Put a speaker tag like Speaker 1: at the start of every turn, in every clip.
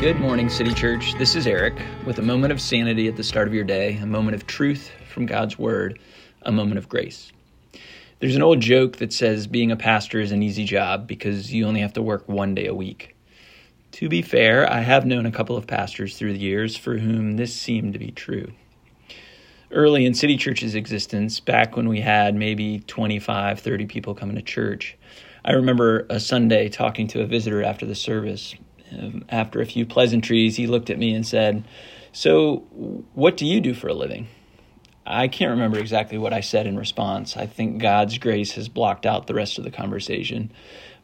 Speaker 1: Good morning, City Church. This is Eric with a moment of sanity at the start of your day, a moment of truth from God's Word, a moment of grace. There's an old joke that says being a pastor is an easy job because you only have to work one day a week. To be fair, I have known a couple of pastors through the years for whom this seemed to be true. Early in City Church's existence, back when we had maybe 25, 30 people coming to church, I remember a Sunday talking to a visitor after the service um, after a few pleasantries, he looked at me and said, So, what do you do for a living? I can't remember exactly what I said in response. I think God's grace has blocked out the rest of the conversation,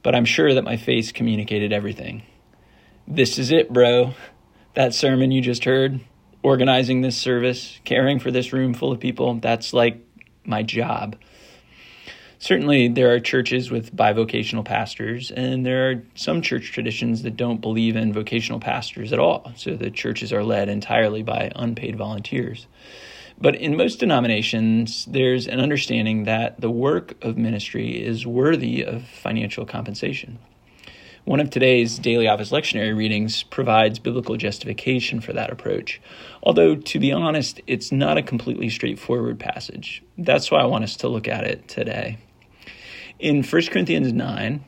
Speaker 1: but I'm sure that my face communicated everything. This is it, bro. That sermon you just heard, organizing this service, caring for this room full of people, that's like my job. Certainly, there are churches with bivocational pastors, and there are some church traditions that don't believe in vocational pastors at all. So the churches are led entirely by unpaid volunteers. But in most denominations, there's an understanding that the work of ministry is worthy of financial compensation. One of today's daily office lectionary readings provides biblical justification for that approach, although, to be honest, it's not a completely straightforward passage. That's why I want us to look at it today. In 1 Corinthians 9,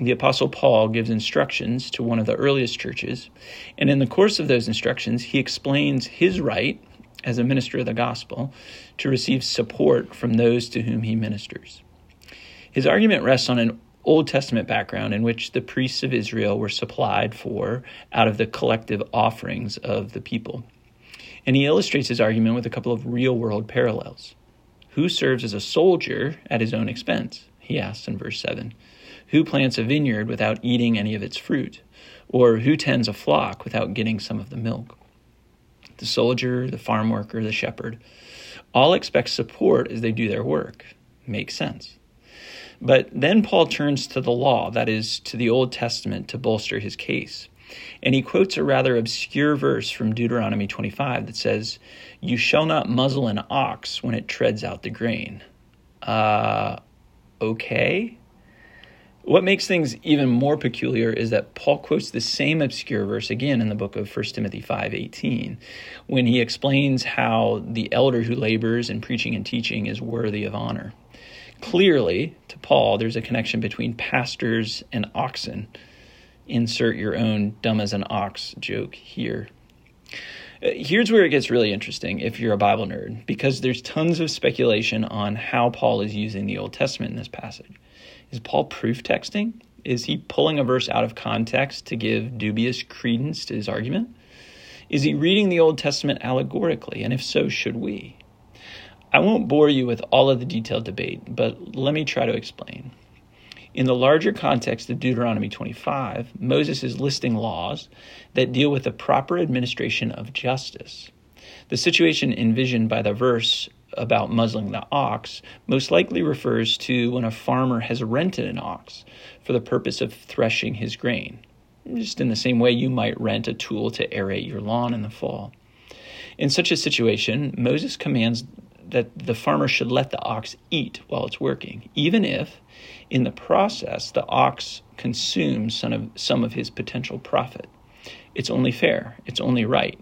Speaker 1: the Apostle Paul gives instructions to one of the earliest churches, and in the course of those instructions, he explains his right as a minister of the gospel to receive support from those to whom he ministers. His argument rests on an Old Testament background in which the priests of Israel were supplied for out of the collective offerings of the people. And he illustrates his argument with a couple of real world parallels. Who serves as a soldier at his own expense? He asks in verse 7. Who plants a vineyard without eating any of its fruit? Or who tends a flock without getting some of the milk? The soldier, the farm worker, the shepherd all expect support as they do their work. Makes sense. But then Paul turns to the law, that is, to the Old Testament, to bolster his case. And he quotes a rather obscure verse from Deuteronomy 25 that says, You shall not muzzle an ox when it treads out the grain. Uh, okay. What makes things even more peculiar is that Paul quotes the same obscure verse again in the book of 1 Timothy 5:18 when he explains how the elder who labors in preaching and teaching is worthy of honor. Clearly, to Paul, there's a connection between pastors and oxen. Insert your own dumb as an ox joke here. Here's where it gets really interesting if you're a Bible nerd, because there's tons of speculation on how Paul is using the Old Testament in this passage. Is Paul proof texting? Is he pulling a verse out of context to give dubious credence to his argument? Is he reading the Old Testament allegorically? And if so, should we? I won't bore you with all of the detailed debate, but let me try to explain. In the larger context of Deuteronomy 25, Moses is listing laws that deal with the proper administration of justice. The situation envisioned by the verse about muzzling the ox most likely refers to when a farmer has rented an ox for the purpose of threshing his grain, just in the same way you might rent a tool to aerate your lawn in the fall. In such a situation, Moses commands that the farmer should let the ox eat while it's working, even if in the process the ox consumes some of, some of his potential profit. It's only fair, it's only right.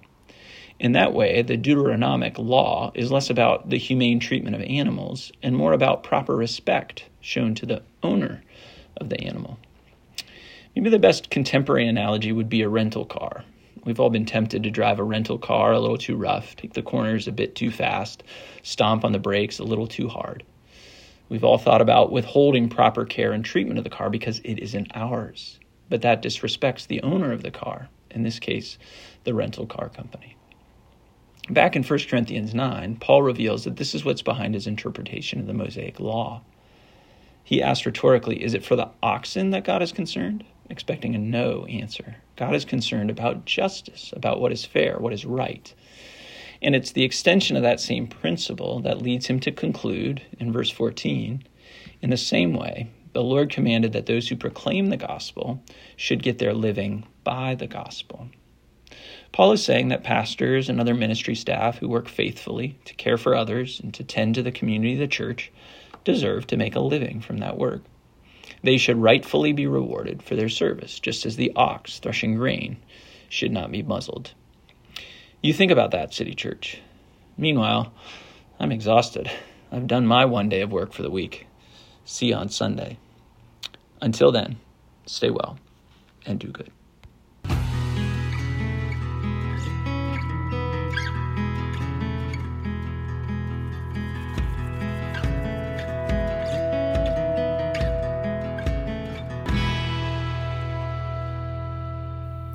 Speaker 1: In that way, the Deuteronomic law is less about the humane treatment of animals and more about proper respect shown to the owner of the animal. Maybe the best contemporary analogy would be a rental car. We've all been tempted to drive a rental car a little too rough, take the corners a bit too fast, stomp on the brakes a little too hard. We've all thought about withholding proper care and treatment of the car because it isn't ours. But that disrespects the owner of the car, in this case, the rental car company. Back in 1 Corinthians 9, Paul reveals that this is what's behind his interpretation of the Mosaic law. He asks rhetorically, Is it for the oxen that God is concerned? Expecting a no answer. God is concerned about justice, about what is fair, what is right. And it's the extension of that same principle that leads him to conclude in verse 14 in the same way, the Lord commanded that those who proclaim the gospel should get their living by the gospel. Paul is saying that pastors and other ministry staff who work faithfully to care for others and to tend to the community of the church deserve to make a living from that work. They should rightfully be rewarded for their service, just as the ox threshing grain should not be muzzled. You think about that, City Church. Meanwhile, I'm exhausted. I've done my one day of work for the week. See you on Sunday. Until then, stay well and do good.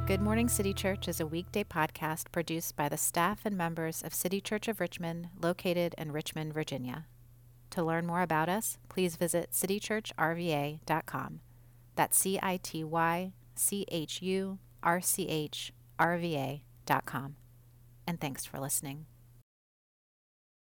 Speaker 2: Good Morning City Church is a weekday podcast produced by the staff and members of City Church of Richmond, located in Richmond, Virginia. To learn more about us, please visit citychurchrva.com. That's C I T Y C H U R C H R V A.com. And thanks for listening.